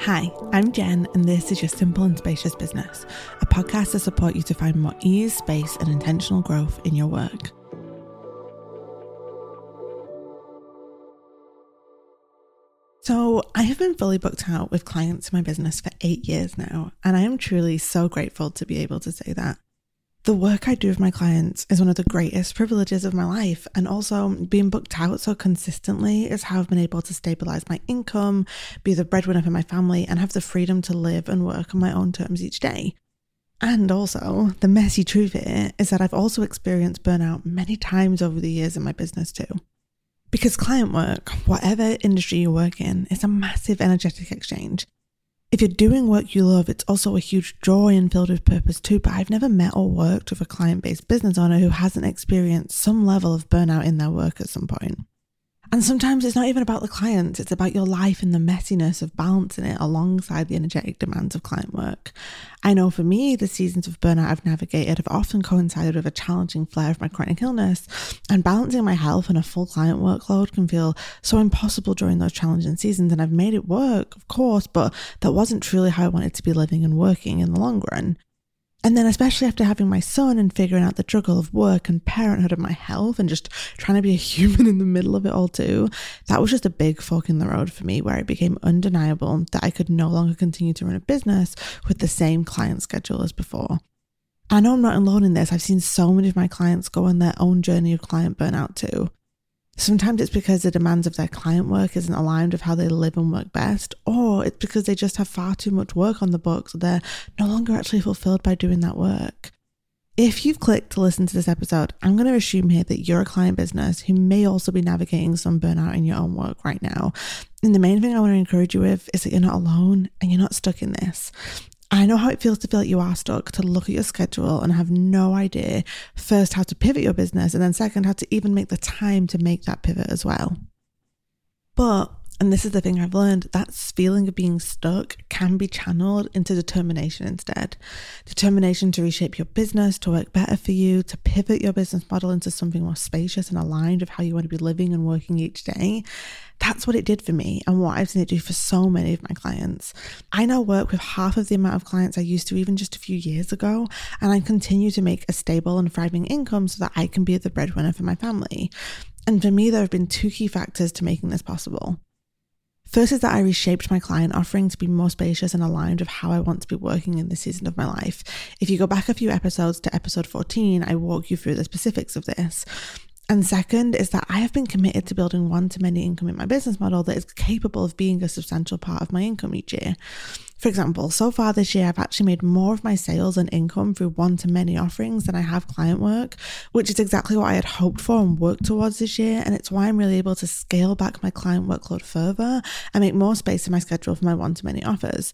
Hi, I'm Jen, and this is your Simple and Spacious Business, a podcast to support you to find more ease, space, and intentional growth in your work. So, I have been fully booked out with clients in my business for eight years now, and I am truly so grateful to be able to say that. The work I do with my clients is one of the greatest privileges of my life. And also, being booked out so consistently is how I've been able to stabilize my income, be the breadwinner for my family, and have the freedom to live and work on my own terms each day. And also, the messy truth here is that I've also experienced burnout many times over the years in my business too. Because client work, whatever industry you work in, is a massive energetic exchange. If you're doing work you love, it's also a huge joy and filled with purpose too. But I've never met or worked with a client based business owner who hasn't experienced some level of burnout in their work at some point. And sometimes it's not even about the clients, it's about your life and the messiness of balancing it alongside the energetic demands of client work. I know for me, the seasons of burnout I've navigated have often coincided with a challenging flare of my chronic illness, and balancing my health and a full client workload can feel so impossible during those challenging seasons. And I've made it work, of course, but that wasn't truly how I wanted to be living and working in the long run. And then, especially after having my son and figuring out the juggle of work and parenthood and my health and just trying to be a human in the middle of it all, too, that was just a big fork in the road for me where it became undeniable that I could no longer continue to run a business with the same client schedule as before. I know I'm not alone in this. I've seen so many of my clients go on their own journey of client burnout, too. Sometimes it's because the demands of their client work isn't aligned with how they live and work best, or it's because they just have far too much work on the books, they're no longer actually fulfilled by doing that work. If you've clicked to listen to this episode, I'm going to assume here that you're a client business who may also be navigating some burnout in your own work right now. And the main thing I want to encourage you with is that you're not alone and you're not stuck in this. I know how it feels to feel like you are stuck, to look at your schedule and have no idea, first, how to pivot your business, and then, second, how to even make the time to make that pivot as well. But and this is the thing I've learned that feeling of being stuck can be channeled into determination instead. Determination to reshape your business, to work better for you, to pivot your business model into something more spacious and aligned with how you want to be living and working each day. That's what it did for me and what I've seen it do for so many of my clients. I now work with half of the amount of clients I used to even just a few years ago, and I continue to make a stable and thriving income so that I can be the breadwinner for my family. And for me, there have been two key factors to making this possible. First is that I reshaped my client offering to be more spacious and aligned with how I want to be working in this season of my life. If you go back a few episodes to episode 14, I walk you through the specifics of this. And second is that I have been committed to building one to many income in my business model that is capable of being a substantial part of my income each year. For example, so far this year, I've actually made more of my sales and income through one to many offerings than I have client work, which is exactly what I had hoped for and worked towards this year. And it's why I'm really able to scale back my client workload further and make more space in my schedule for my one to many offers.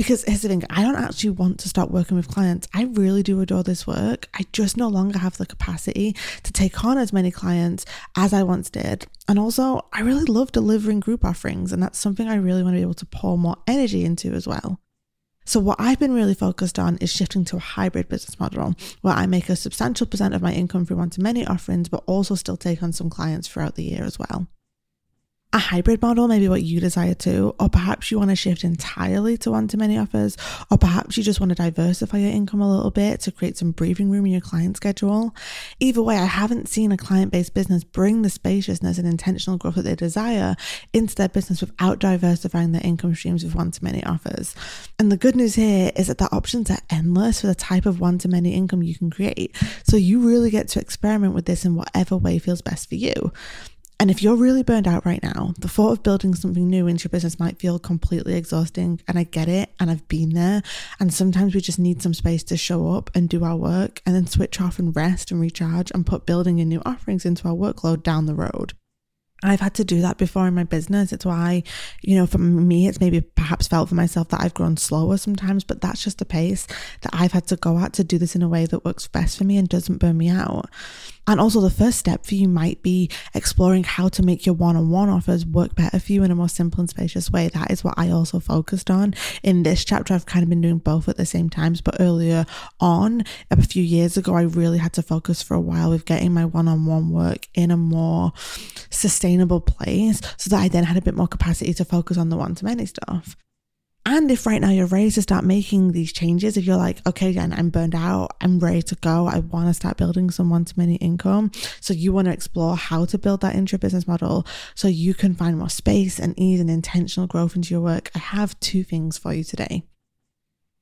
Because here's the thing, I don't actually want to stop working with clients. I really do adore this work. I just no longer have the capacity to take on as many clients as I once did. And also, I really love delivering group offerings, and that's something I really want to be able to pour more energy into as well. So, what I've been really focused on is shifting to a hybrid business model where I make a substantial percent of my income through one to many offerings, but also still take on some clients throughout the year as well a hybrid model may be what you desire to, or perhaps you want to shift entirely to one to many offers, or perhaps you just want to diversify your income a little bit to create some breathing room in your client schedule. Either way, I haven't seen a client based business bring the spaciousness and intentional growth that they desire into their business without diversifying their income streams with one to many offers. And the good news here is that the options are endless for the type of one to many income you can create. So you really get to experiment with this in whatever way feels best for you. And if you're really burned out right now, the thought of building something new into your business might feel completely exhausting. And I get it. And I've been there. And sometimes we just need some space to show up and do our work and then switch off and rest and recharge and put building in new offerings into our workload down the road. I've had to do that before in my business. It's why, you know, for me, it's maybe perhaps felt for myself that I've grown slower sometimes, but that's just a pace that I've had to go at to do this in a way that works best for me and doesn't burn me out. And also, the first step for you might be exploring how to make your one on one offers work better for you in a more simple and spacious way. That is what I also focused on in this chapter. I've kind of been doing both at the same times, but earlier on, a few years ago, I really had to focus for a while with getting my one on one work in a more sustainable place so that I then had a bit more capacity to focus on the one to many stuff. And if right now you're ready to start making these changes, if you're like, okay, Jen, I'm burned out, I'm ready to go, I want to start building some one to many income. So you want to explore how to build that into your business model so you can find more space and ease and intentional growth into your work. I have two things for you today.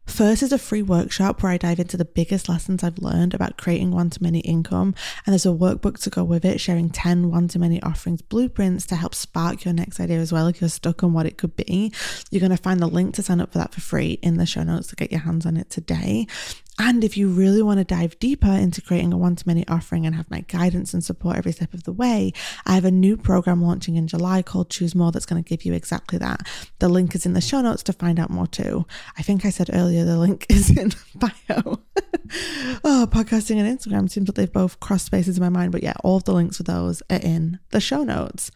First is a free workshop where I dive into the biggest lessons I've learned about creating one to many income. And there's a workbook to go with it, sharing 10 one to many offerings blueprints to help spark your next idea as well if you're stuck on what it could be. You're going to find the link to sign up for that for free in the show notes to get your hands on it today. And if you really want to dive deeper into creating a one to many offering and have my guidance and support every step of the way, I have a new program launching in July called Choose More that's going to give you exactly that. The link is in the show notes to find out more too. I think I said earlier the link is in bio. oh, podcasting and Instagram seems like they've both crossed spaces in my mind, but yeah, all of the links for those are in the show notes.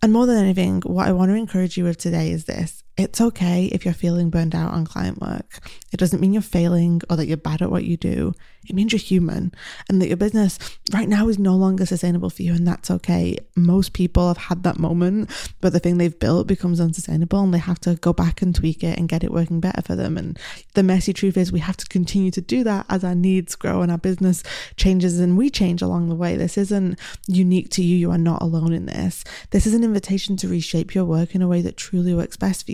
And more than anything, what I want to encourage you with today is this it's okay if you're feeling burned out on client work. It doesn't mean you're failing or that you're bad at what you do. It means you're human and that your business right now is no longer sustainable for you, and that's okay. Most people have had that moment where the thing they've built becomes unsustainable and they have to go back and tweak it and get it working better for them. And the messy truth is, we have to continue to do that as our needs grow and our business changes and we change along the way. This isn't unique to you. You are not alone in this. This is an invitation to reshape your work in a way that truly works best for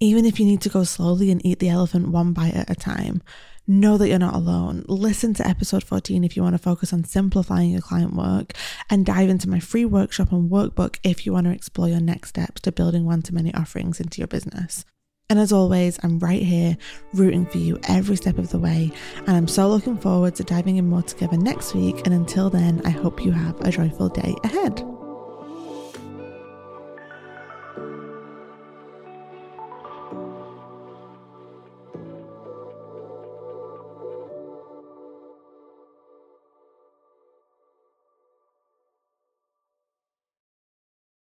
even if you need to go slowly and eat the elephant one bite at a time, know that you're not alone. Listen to episode 14 if you want to focus on simplifying your client work, and dive into my free workshop and workbook if you want to explore your next steps to building one to many offerings into your business. And as always, I'm right here rooting for you every step of the way. And I'm so looking forward to diving in more together next week. And until then, I hope you have a joyful day ahead.